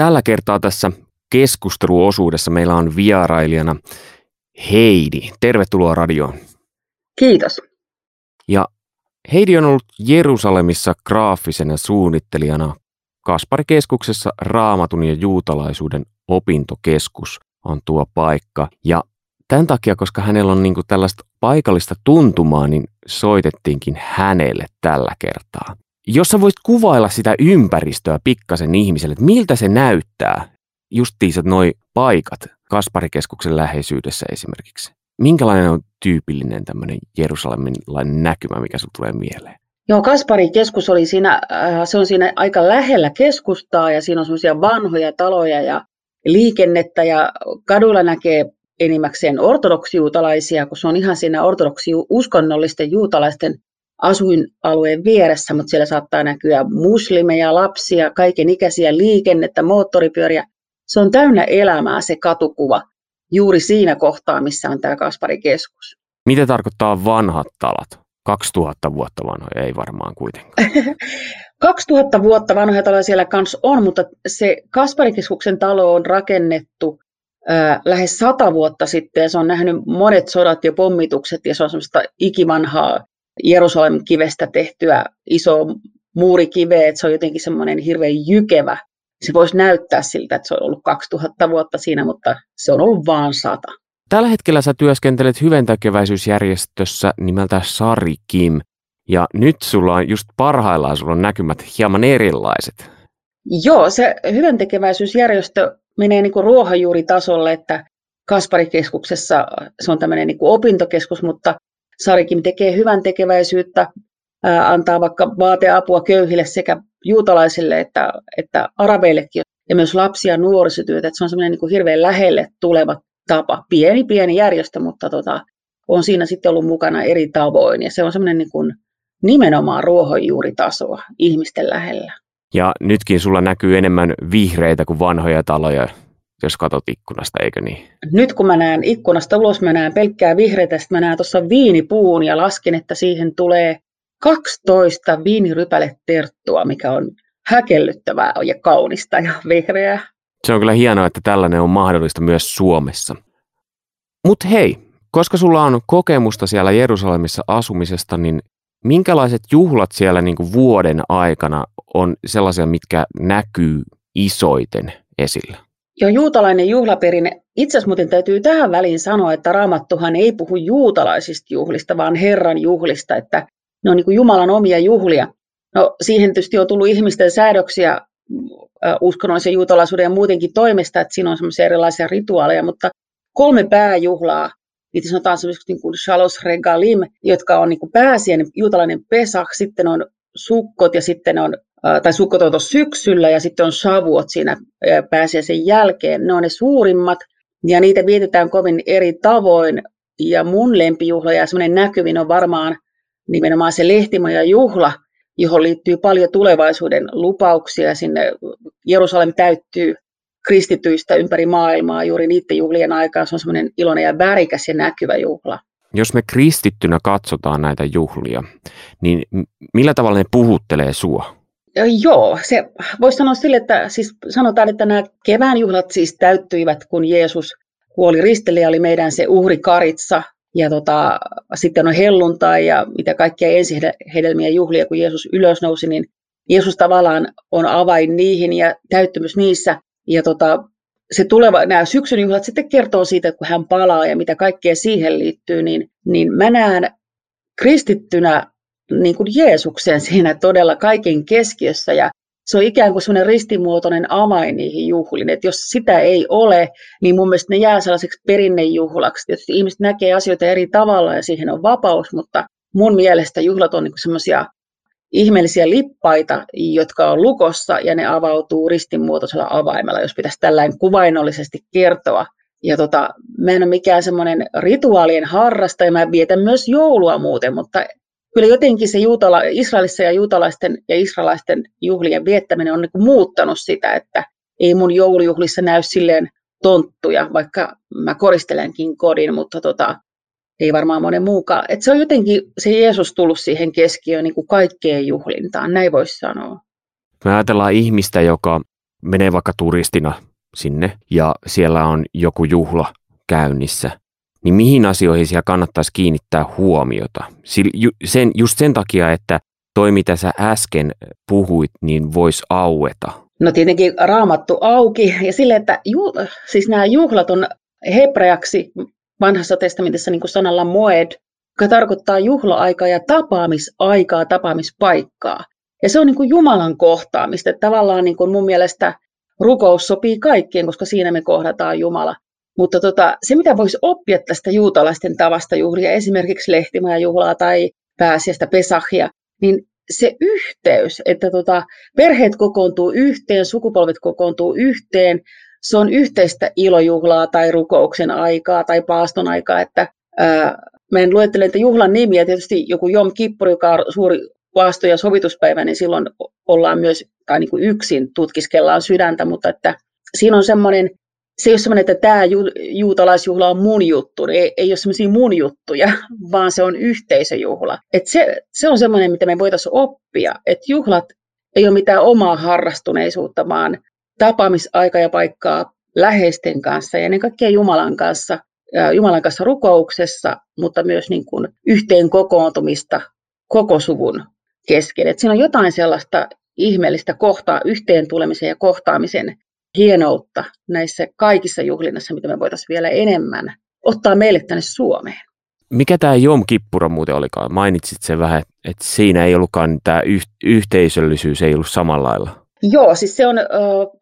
tällä kertaa tässä keskusteluosuudessa meillä on vierailijana Heidi. Tervetuloa radioon. Kiitos. Ja Heidi on ollut Jerusalemissa graafisena suunnittelijana Kasparikeskuksessa Raamatun ja juutalaisuuden opintokeskus on tuo paikka. Ja tämän takia, koska hänellä on niin tällaista paikallista tuntumaa, niin soitettiinkin hänelle tällä kertaa. Jos sä voisit kuvailla sitä ympäristöä pikkasen ihmiselle, että miltä se näyttää, justiinsa noi paikat Kasparikeskuksen läheisyydessä esimerkiksi. Minkälainen on tyypillinen tämmöinen Jerusalemin näkymä, mikä sinulle tulee mieleen? Joo, Kasparin keskus oli siinä, äh, se on siinä aika lähellä keskustaa ja siinä on semmoisia vanhoja taloja ja liikennettä ja kadulla näkee enimmäkseen ortodoksijuutalaisia, kun se on ihan siinä ortodoksi uskonnollisten juutalaisten asuinalueen vieressä, mutta siellä saattaa näkyä muslimeja, lapsia, kaiken ikäisiä liikennettä, moottoripyöriä. Se on täynnä elämää se katukuva juuri siinä kohtaa, missä on tämä Kaspari keskus. Mitä tarkoittaa vanhat talat? 2000 vuotta vanhoja, ei varmaan kuitenkaan. 2000 vuotta vanhoja taloja siellä kanssa on, mutta se Kasparikeskuksen talo on rakennettu äh, lähes sata vuotta sitten ja se on nähnyt monet sodat ja pommitukset ja se on semmoista ikivanhaa Jerusalemin kivestä tehtyä iso muurikiveä, että se on jotenkin semmoinen hirveän jykevä. Se voisi näyttää siltä, että se on ollut 2000 vuotta siinä, mutta se on ollut vaan sata. Tällä hetkellä sä työskentelet hyväntäkeväisyysjärjestössä nimeltä Sari Kim, ja nyt sulla on just parhaillaan sulla on näkymät hieman erilaiset. Joo, se hyväntekeväisyysjärjestö menee niin kuin ruohonjuuritasolle, että Kasparikeskuksessa se on tämmöinen niin kuin opintokeskus, mutta Sarikin tekee hyvän tekeväisyyttä, antaa vaikka vaateapua köyhille sekä juutalaisille että, että arabeillekin ja myös lapsia ja nuorisotyötä. Että se on semmoinen niin hirveän lähelle tuleva tapa. Pieni, pieni järjestö, mutta tota, on siinä sitten ollut mukana eri tavoin. Ja se on semmoinen niin kuin nimenomaan ruohonjuuritasoa ihmisten lähellä. Ja nytkin sulla näkyy enemmän vihreitä kuin vanhoja taloja, jos katsot ikkunasta, eikö niin? Nyt kun mä näen ikkunasta ulos, mä näen pelkkää vihreitä, sitten mä näen tuossa viinipuun ja lasken, että siihen tulee 12 viinirypäleterttua, mikä on häkellyttävää ja kaunista ja vihreää. Se on kyllä hienoa, että tällainen on mahdollista myös Suomessa. Mutta hei, koska sulla on kokemusta siellä Jerusalemissa asumisesta, niin minkälaiset juhlat siellä niin kuin vuoden aikana on sellaisia, mitkä näkyy isoiten esillä? Jo juutalainen juhlaperinne. Itse asiassa muuten täytyy tähän väliin sanoa, että Raamattuhan ei puhu juutalaisista juhlista, vaan Herran juhlista, että ne on niin Jumalan omia juhlia. No siihen tietysti on tullut ihmisten säädöksiä uskonnollisen juutalaisuuden ja muutenkin toimesta, että siinä on semmoisia erilaisia rituaaleja, mutta kolme pääjuhlaa, niitä sanotaan semmoisiksi niin kuin shalos regalim, jotka on niin kuin pääsiäinen juutalainen pesak, sitten on sukkot ja sitten on, tai sukkot on syksyllä ja sitten on savuot siinä pääsiäisen jälkeen. Ne on ne suurimmat ja niitä vietetään kovin eri tavoin ja mun lempijuhla ja semmoinen näkyvin on varmaan nimenomaan se lehtimoja juhla, johon liittyy paljon tulevaisuuden lupauksia. Sinne Jerusalem täyttyy kristityistä ympäri maailmaa juuri niiden juhlien aikaan. Se on semmoinen iloinen ja värikäs ja näkyvä juhla. Jos me kristittynä katsotaan näitä juhlia, niin millä tavalla ne puhuttelee sua? Joo, se voisi sanoa sille, että siis sanotaan, että nämä kevään juhlat siis täyttyivät, kun Jeesus kuoli ristille ja oli meidän se uhrikaritsa, ja tota, sitten on helluntai ja mitä kaikkia ensihedelmiä juhlia, kun Jeesus ylösnousi, niin Jeesus tavallaan on avain niihin ja täyttymys niissä. Ja tota, se tuleva, nämä syksyn juhlat sitten kertoo siitä, kun hän palaa ja mitä kaikkea siihen liittyy, niin, niin mä näen kristittynä niin kuin Jeesuksen siinä todella kaiken keskiössä ja se on ikään kuin sellainen ristimuotoinen avain niihin juhliin. Että jos sitä ei ole, niin mun mielestä ne jää sellaiseksi perinnejuhlaksi. Tietysti ihmiset näkee asioita eri tavalla ja siihen on vapaus, mutta mun mielestä juhlat on niin semmoisia ihmeellisiä lippaita, jotka on lukossa ja ne avautuu ristimuotoisella avaimella, jos pitäisi tällainen kuvainnollisesti kertoa. Ja tota, mä en ole mikään semmoinen rituaalien harrastaja, mä vietän myös joulua muuten, mutta kyllä jotenkin se juutala, Israelissa ja juutalaisten ja israelaisten juhlien viettäminen on niin muuttanut sitä, että ei mun joulujuhlissa näy silleen tonttuja, vaikka mä koristelenkin kodin, mutta tota, ei varmaan monen muukaan. Et se on jotenkin se Jeesus tullut siihen keskiöön niin kuin kaikkeen juhlintaan, näin voisi sanoa. Me ajatellaan ihmistä, joka menee vaikka turistina sinne ja siellä on joku juhla käynnissä, niin mihin asioihin siellä kannattaisi kiinnittää huomiota? Sen, just sen takia, että toi mitä sä äsken puhuit, niin voisi aueta. No tietenkin raamattu auki ja sille, että ju, siis nämä juhlat on hebreaksi vanhassa testamentissa niin kuin sanalla moed, joka tarkoittaa juhla-aikaa ja tapaamisaikaa, tapaamispaikkaa. Ja se on niin kuin Jumalan kohtaamista. Että tavallaan niin kuin mun mielestä rukous sopii kaikkien, koska siinä me kohdataan Jumala. Mutta tota, se, mitä voisi oppia tästä juutalaisten tavasta juhlia, esimerkiksi lehtimajajuhlaa tai pääsiäistä pesahia, niin se yhteys, että tota, perheet kokoontuu yhteen, sukupolvet kokoontuu yhteen, se on yhteistä ilojuhlaa tai rukouksen aikaa tai paaston aikaa, että ää, mä en luettele että juhlan nimiä, tietysti joku Jom Kippur, joka on suuri paasto- ja sovituspäivä, niin silloin ollaan myös, tai niin kuin yksin tutkiskellaan sydäntä, mutta että siinä on semmoinen, se ei ole semmoinen, että tämä ju, juutalaisjuhla on mun juttu, ei, ei ole semmoisia mun juttuja, vaan se on yhteisöjuhla. Et se, se on semmoinen, mitä me voitaisiin oppia, että juhlat ei ole mitään omaa harrastuneisuutta, vaan tapaamisaika ja paikkaa läheisten kanssa ja ennen kaikkea Jumalan kanssa, Jumalan kanssa rukouksessa, mutta myös niin kuin yhteen kokoontumista koko suvun kesken. Et siinä on jotain sellaista ihmeellistä kohtaa, yhteen tulemisen ja kohtaamisen hienoutta näissä kaikissa juhlinnassa, mitä me voitaisiin vielä enemmän ottaa meille tänne Suomeen. Mikä tämä Jom Kippura muuten olikaan? Mainitsit sen vähän, että siinä ei ollutkaan tämä yhteisöllisyys ei ollut samalla lailla. Joo, siis se on ö,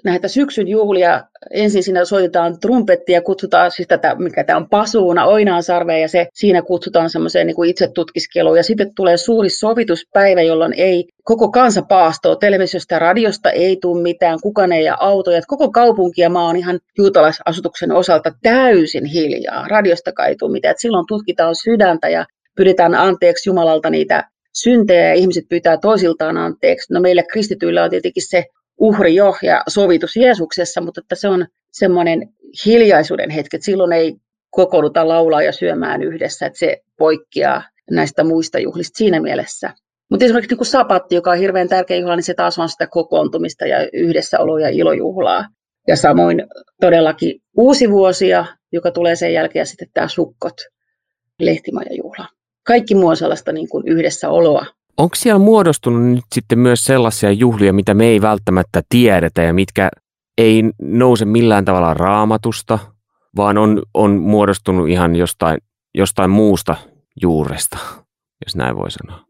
näitä syksyn juhlia. Ensin siinä soitetaan trumpettia kutsutaan siis tätä, mikä tämä on pasuuna, oinaan sarveen, ja se, siinä kutsutaan semmoiseen niin kuin itsetutkiskeluun. Ja sitten tulee suuri sovituspäivä, jolloin ei koko kansa paastoo, televisiosta ja radiosta ei tule mitään, kukaan ei ja autoja. Koko kaupunki ja maa on ihan juutalaisasutuksen osalta täysin hiljaa. Radiosta ei tule mitään. Et silloin tutkitaan sydäntä ja pyydetään anteeksi Jumalalta niitä syntejä ja ihmiset pyytää toisiltaan anteeksi. No meillä kristityillä on tietenkin se uhri jo ja sovitus Jeesuksessa, mutta että se on semmoinen hiljaisuuden hetki, että silloin ei kokoonnuta laulaa ja syömään yhdessä, että se poikkeaa näistä muista juhlista siinä mielessä. Mutta esimerkiksi niin sapatti, joka on hirveän tärkeä juhla, niin se taas on sitä kokoontumista ja yhdessäoloa ja ilojuhlaa. Ja samoin todellakin uusi vuosia, joka tulee sen jälkeen, sitten tämä sukkot, lehtimajajuhla kaikki muu on sellaista niin kuin yhdessäoloa. Onko siellä muodostunut nyt sitten myös sellaisia juhlia, mitä me ei välttämättä tiedetä ja mitkä ei nouse millään tavalla raamatusta, vaan on, on muodostunut ihan jostain, jostain muusta juuresta, jos näin voi sanoa?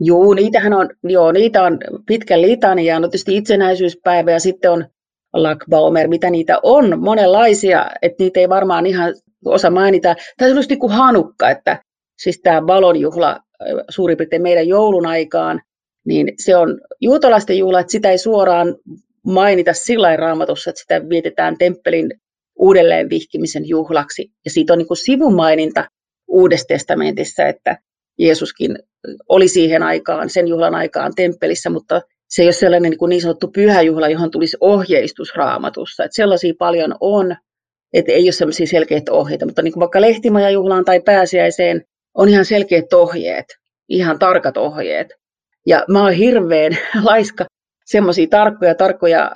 Joo, niitähän on, joo, niitä on pitkä litania. No tietysti itsenäisyyspäivä ja sitten on Lakbaumer, mitä niitä on, monenlaisia, että niitä ei varmaan ihan osa mainita. Tämä on just niin kuin hanukka, että siis tämä valonjuhla suurin piirtein meidän joulun aikaan, niin se on juutalaisten juhla, että sitä ei suoraan mainita sillä raamatussa, että sitä vietetään temppelin uudelleen vihkimisen juhlaksi. Ja siitä on niin kuin sivumaininta Uudessa testamentissa, että Jeesuskin oli siihen aikaan, sen juhlan aikaan temppelissä, mutta se ei ole sellainen niin, kuin niin sanottu pyhäjuhla, johon tulisi ohjeistus raamatussa. Että sellaisia paljon on, että ei ole sellaisia selkeitä ohjeita, mutta niin kuin vaikka lehtimajajuhlaan tai pääsiäiseen on ihan selkeät ohjeet, ihan tarkat ohjeet. Ja mä oon hirveän laiska semmoisia tarkkoja, tarkkoja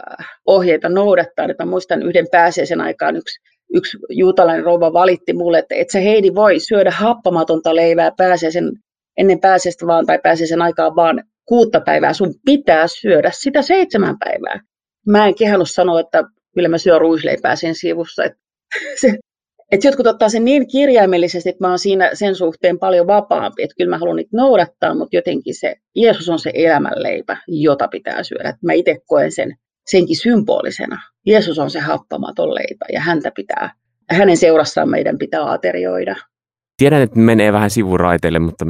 ohjeita noudattaa. Että muistan yhden pääsiäisen aikaan yksi, yksi juutalainen rouva valitti mulle, että et sä Heidi voi syödä happamatonta leivää pääsiäisen, ennen pääsiäistä vaan tai pääsiäisen aikaan vaan kuutta päivää. Sun pitää syödä sitä seitsemän päivää. Mä en kehannut sanoa, että kyllä mä syön ruisleipää sen sivussa. Että se, et jotkut ottaa sen niin kirjaimellisesti, että mä oon siinä sen suhteen paljon vapaampi, että kyllä mä haluan niitä noudattaa, mutta jotenkin se Jeesus on se elämänleipä, jota pitää syödä. Et mä itse koen sen senkin symbolisena. Jeesus on se happamaton leipä ja häntä pitää, hänen seurassaan meidän pitää aterioida. Tiedän, että menee vähän sivuraiteille, mutta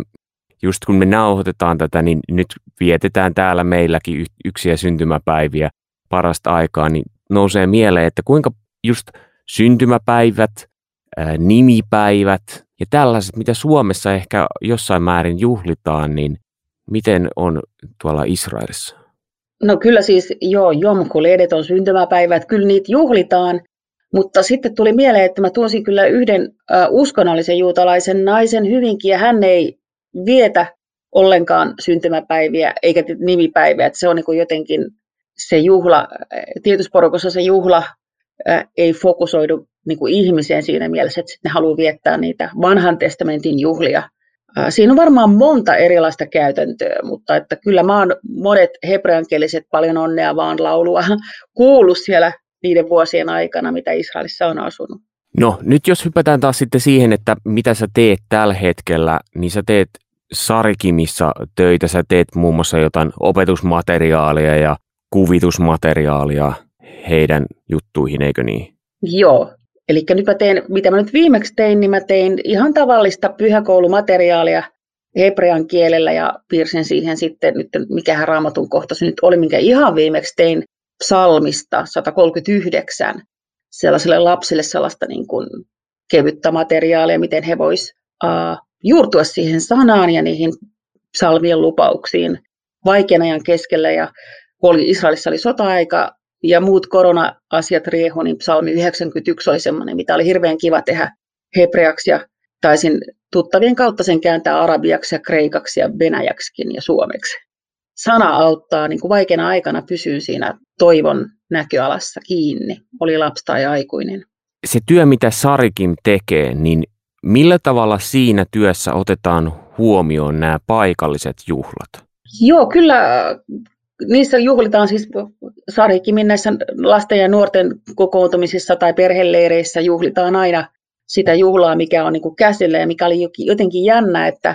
just kun me nauhoitetaan tätä, niin nyt vietetään täällä meilläkin yksiä syntymäpäiviä parasta aikaa, niin nousee mieleen, että kuinka just syntymäpäivät, nimipäivät. Ja tällaiset, mitä Suomessa ehkä jossain määrin juhlitaan, niin miten on tuolla Israelissa? No kyllä siis joo, Jom Kuledet on syntymäpäivät, kyllä niitä juhlitaan, mutta sitten tuli mieleen, että mä tuosin kyllä yhden äh, uskonnollisen juutalaisen naisen hyvinkin, ja hän ei vietä ollenkaan syntymäpäiviä eikä nimipäiviä, että se on niin jotenkin se juhla, tietysporukossa se juhla ei fokusoidu niin kuin ihmiseen siinä mielessä, että ne haluaa viettää niitä vanhan testamentin juhlia. Siinä on varmaan monta erilaista käytäntöä, mutta että kyllä mä oon monet hebreankieliset paljon onnea vaan laulua kuullut siellä niiden vuosien aikana, mitä Israelissa on asunut. No nyt jos hypätään taas sitten siihen, että mitä sä teet tällä hetkellä, niin sä teet Sarikimissa töitä, sä teet muun muassa jotain opetusmateriaalia ja kuvitusmateriaalia heidän juttuihin, eikö niin? Joo, eli nyt mä teen, mitä mä nyt viimeksi tein, niin mä tein ihan tavallista pyhäkoulumateriaalia hebrean kielellä ja piirsin siihen sitten, nyt mikähän raamatun kohta se nyt oli, minkä ihan viimeksi tein psalmista 139 sellaisille lapsille sellaista niin kuin kevyttä materiaalia, miten he vois uh, juurtua siihen sanaan ja niihin psalmien lupauksiin vaikean ajan keskellä. Ja kun oli, Israelissa oli sota-aika ja muut korona-asiat riehu, niin psalmi 91 oli semmoinen, mitä oli hirveän kiva tehdä hebreaksi ja taisin tuttavien kautta sen kääntää arabiaksi ja kreikaksi ja venäjäksikin ja suomeksi. Sana auttaa niin kuin vaikeana aikana pysyy siinä toivon näköalassa kiinni, oli lapsi tai aikuinen. Se työ, mitä Sarikin tekee, niin millä tavalla siinä työssä otetaan huomioon nämä paikalliset juhlat? Joo, kyllä niissä juhlitaan siis Sarikimin näissä lasten ja nuorten kokoontumisissa tai perheleireissä juhlitaan aina sitä juhlaa, mikä on niin kuin käsillä. Ja mikä oli jotenkin jännä, että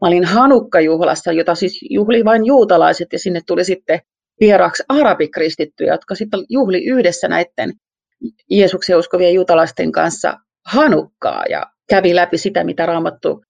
mä olin Hanukka-juhlassa, jota siis juhli vain juutalaiset ja sinne tuli sitten vieraaksi arabikristittyjä, jotka sitten juhli yhdessä näiden Jeesuksen uskovien juutalaisten kanssa Hanukkaa ja kävi läpi sitä, mitä raamattu,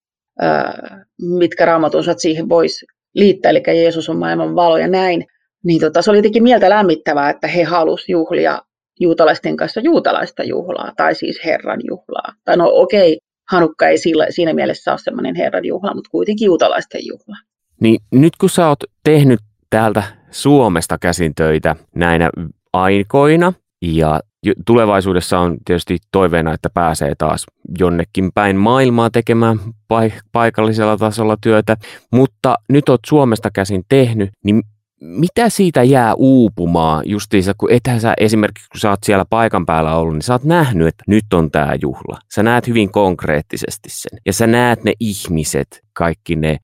mitkä raamatusat siihen voisi liittää, eli Jeesus on maailman valo ja näin. Niin tota, se oli jotenkin mieltä lämmittävää, että he halusivat juhlia juutalaisten kanssa juutalaista juhlaa, tai siis Herran juhlaa. Tai no okei, Hanukka ei sillä, siinä mielessä ole semmoinen Herran juhla, mutta kuitenkin juutalaisten juhla. Niin nyt kun sä oot tehnyt täältä Suomesta käsin töitä näinä aikoina ja tulevaisuudessa on tietysti toiveena, että pääsee taas jonnekin päin maailmaa tekemään paikallisella tasolla työtä, mutta nyt oot Suomesta käsin tehnyt, niin mitä siitä jää uupumaan justiinsa, kun ethän sä esimerkiksi, kun sä oot siellä paikan päällä ollut, niin sä oot nähnyt, että nyt on tämä juhla. Sä näet hyvin konkreettisesti sen. Ja sä näet ne ihmiset, kaikki ne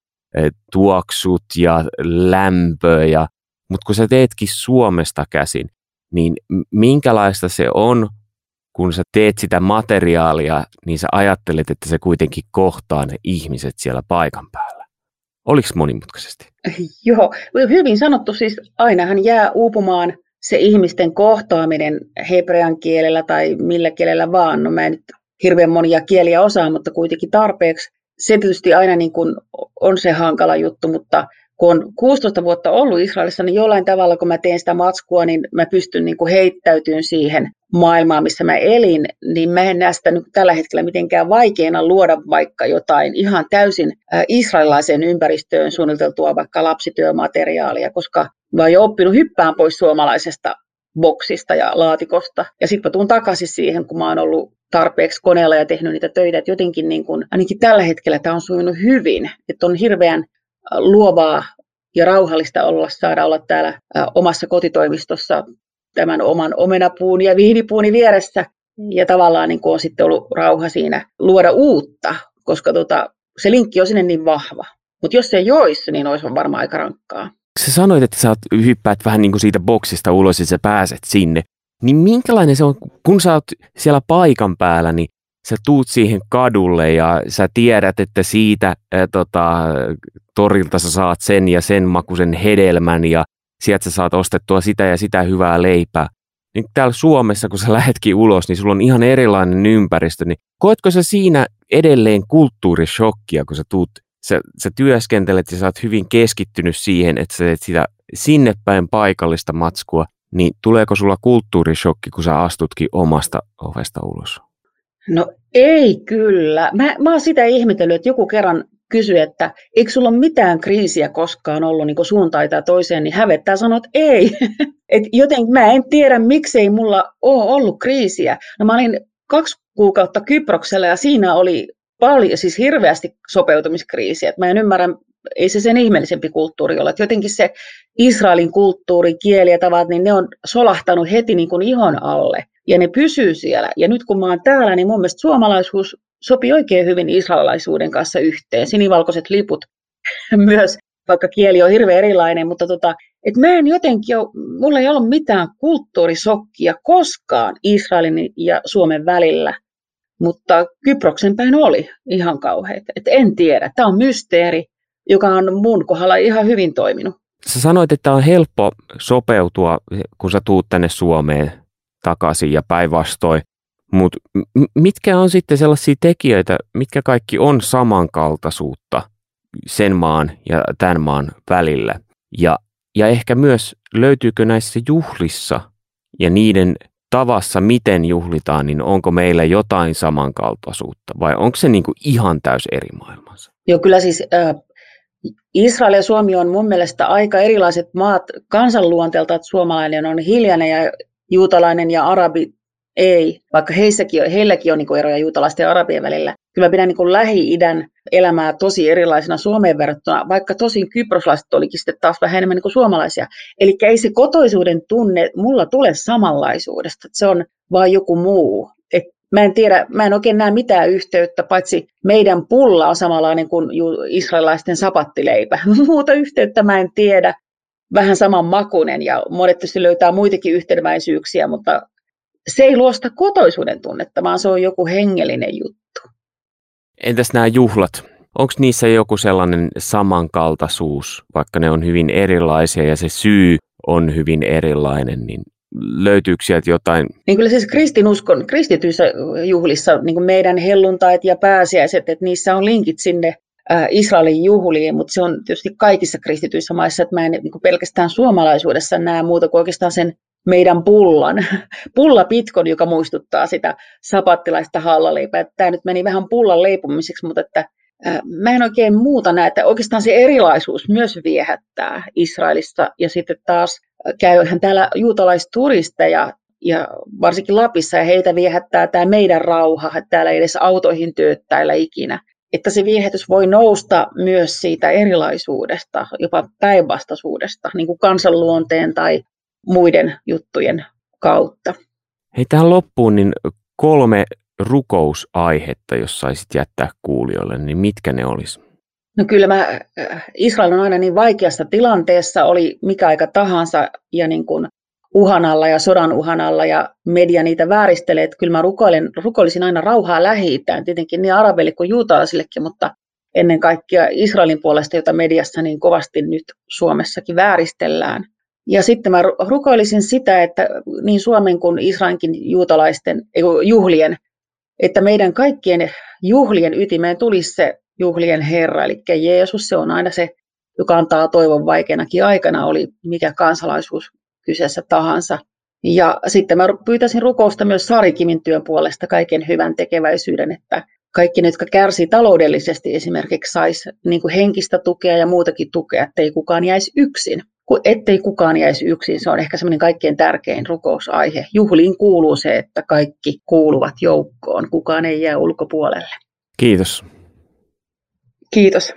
tuoksut ja lämpö ja mutta kun sä teetkin Suomesta käsin, niin minkälaista se on, kun sä teet sitä materiaalia, niin sä ajattelet, että se kuitenkin kohtaa ne ihmiset siellä paikan päällä. Oliko monimutkaisesti? Joo, hyvin sanottu. Siis ainahan jää uupumaan se ihmisten kohtaaminen hebrean kielellä tai millä kielellä vaan. No mä en nyt hirveän monia kieliä osaa, mutta kuitenkin tarpeeksi. Se tietysti aina niin kuin on se hankala juttu, mutta kun on 16 vuotta ollut Israelissa, niin jollain tavalla, kun mä teen sitä matskua, niin mä pystyn niin kuin heittäytymään siihen maailmaan, missä mä elin, niin mä en näe sitä nyt tällä hetkellä mitenkään vaikeana luoda vaikka jotain ihan täysin israelilaiseen ympäristöön suunniteltua vaikka lapsityömateriaalia, koska mä oon jo oppinut hyppään pois suomalaisesta boksista ja laatikosta. Ja sitten mä tuun takaisin siihen, kun mä oon ollut tarpeeksi koneella ja tehnyt niitä töitä, että jotenkin niin kun, ainakin tällä hetkellä tämä on sujunut hyvin, että on hirveän luovaa ja rauhallista olla, saada olla täällä omassa kotitoimistossa tämän oman omenapuun ja viinipuuni vieressä. Ja tavallaan niin on sitten ollut rauha siinä luoda uutta, koska tota, se linkki on sinne niin vahva. Mutta jos se ei olisi, niin olisi varmaan aika rankkaa. Sä sanoit, että sä hyppäät vähän niin kuin siitä boksista ulos ja sä pääset sinne. Niin minkälainen se on, kun sä oot siellä paikan päällä, niin sä tuut siihen kadulle ja sä tiedät, että siitä ää, tota, torilta sä saat sen ja sen makuisen hedelmän ja sieltä sä saat ostettua sitä ja sitä hyvää leipää. Niin täällä Suomessa, kun sä lähetkin ulos, niin sulla on ihan erilainen ympäristö. Niin koetko sä siinä edelleen kulttuurishokkia, kun sä tuut, sä, sä työskentelet ja sä oot hyvin keskittynyt siihen, että sä teet sitä sinne päin paikallista matskua, niin tuleeko sulla kulttuurishokki, kun sä astutkin omasta ovesta ulos? No ei kyllä. Mä, mä oon sitä ihmetellyt, että joku kerran kysyi, että eikö sulla ole mitään kriisiä koskaan ollut niin suuntaan tai toiseen, niin hävettää sanoa, että ei. Et joten mä en tiedä, miksei mulla ole ollut kriisiä. No mä olin kaksi kuukautta Kyproksella ja siinä oli paljon, siis hirveästi sopeutumiskriisiä. Mä en ymmärrä, ei se sen ihmeellisempi kulttuuri ole. Että jotenkin se Israelin kulttuuri, kieli ja tavat, niin ne on solahtanut heti niin kuin ihon alle. Ja ne pysyy siellä. Ja nyt kun mä oon täällä, niin mun mielestä suomalaisuus sopii oikein hyvin israelilaisuuden kanssa yhteen. Sinivalkoiset liput myös, vaikka kieli on hirveän erilainen, mutta tota, et mä en jotenkin ole, mulla ei ollut mitään kulttuurisokkia koskaan Israelin ja Suomen välillä, mutta Kyproksen päin oli ihan kauheita. Et en tiedä, tämä on mysteeri, joka on mun kohdalla ihan hyvin toiminut. Sä sanoit, että on helppo sopeutua, kun sä tuut tänne Suomeen takaisin ja päinvastoin. Mutta mitkä on sitten sellaisia tekijöitä, mitkä kaikki on samankaltaisuutta sen maan ja tämän maan välillä? Ja, ja ehkä myös löytyykö näissä juhlissa ja niiden tavassa, miten juhlitaan, niin onko meillä jotain samankaltaisuutta vai onko se niin kuin ihan täys eri maailmassa? Joo, kyllä siis äh, Israel ja Suomi on mun mielestä aika erilaiset maat kansanluonteelta, että suomalainen on hiljainen ja juutalainen ja arabi ei, vaikka heissäkin, heilläkin on niin eroja juutalaisten ja arabien välillä. Kyllä mä pidän niin Lähi-idän elämää tosi erilaisena Suomeen verrattuna, vaikka tosin kyproslaiset olikin sitten taas vähän enemmän niin suomalaisia. Eli ei se kotoisuuden tunne mulla tule samanlaisuudesta, se on vain joku muu. Et mä en tiedä, mä en oikein näe mitään yhteyttä, paitsi meidän pulla on samanlainen kuin israelilaisten sapattileipä. Muuta yhteyttä mä en tiedä vähän saman makunen ja monet tietysti löytää muitakin yhteneväisyyksiä, mutta se ei luosta kotoisuuden tunnetta, vaan se on joku hengellinen juttu. Entäs nämä juhlat? Onko niissä joku sellainen samankaltaisuus, vaikka ne on hyvin erilaisia ja se syy on hyvin erilainen, niin löytyykö sieltä jotain? Niin kyllä siis kristinuskon, kristityissä juhlissa, niin kuin meidän helluntait ja pääsiäiset, että niissä on linkit sinne Israelin juhliin, mutta se on tietysti kaikissa kristityissä maissa, että mä en niin pelkästään suomalaisuudessa näe muuta kuin oikeastaan sen meidän pullan, pullapitkon, joka muistuttaa sitä sapattilaista hallaleipää. Tämä nyt meni vähän pullan leipumiseksi, mutta että mä en oikein muuta näe, että oikeastaan se erilaisuus myös viehättää Israelissa ja sitten taas käyhän täällä juutalaisturisteja ja varsinkin Lapissa ja heitä viehättää tämä meidän rauha, että täällä ei edes autoihin työttäillä ikinä. Että se viehätys voi nousta myös siitä erilaisuudesta, jopa päinvastaisuudesta, niin kuin kansanluonteen tai muiden juttujen kautta. Hei tähän loppuun niin kolme rukousaihetta, jos saisit jättää kuulijoille, niin mitkä ne olisi? No kyllä mä, äh, Israel on aina niin vaikeassa tilanteessa, oli mikä aika tahansa ja niin kuin uhan alla ja sodan uhan alla ja media niitä vääristelee, että kyllä mä rukoilen, rukoilisin aina rauhaa lähi tietenkin niin arabeille kuin juutalaisillekin, mutta ennen kaikkea Israelin puolesta, jota mediassa niin kovasti nyt Suomessakin vääristellään. Ja sitten mä rukoilisin sitä, että niin Suomen kuin Israelin juutalaisten juhlien, että meidän kaikkien juhlien ytimeen tulisi se juhlien Herra, eli Jeesus, se on aina se, joka antaa toivon vaikeanakin aikana, oli mikä kansalaisuus kyseessä tahansa. Ja sitten mä pyytäisin rukousta myös Sarikimin työn puolesta kaiken hyvän tekeväisyyden, että kaikki ne, jotka kärsii taloudellisesti esimerkiksi, saisi niin henkistä tukea ja muutakin tukea, ettei kukaan jäisi yksin ettei kukaan jäisi yksin. Se on ehkä semmoinen kaikkein tärkein rukousaihe. Juhliin kuuluu se, että kaikki kuuluvat joukkoon. Kukaan ei jää ulkopuolelle. Kiitos. Kiitos.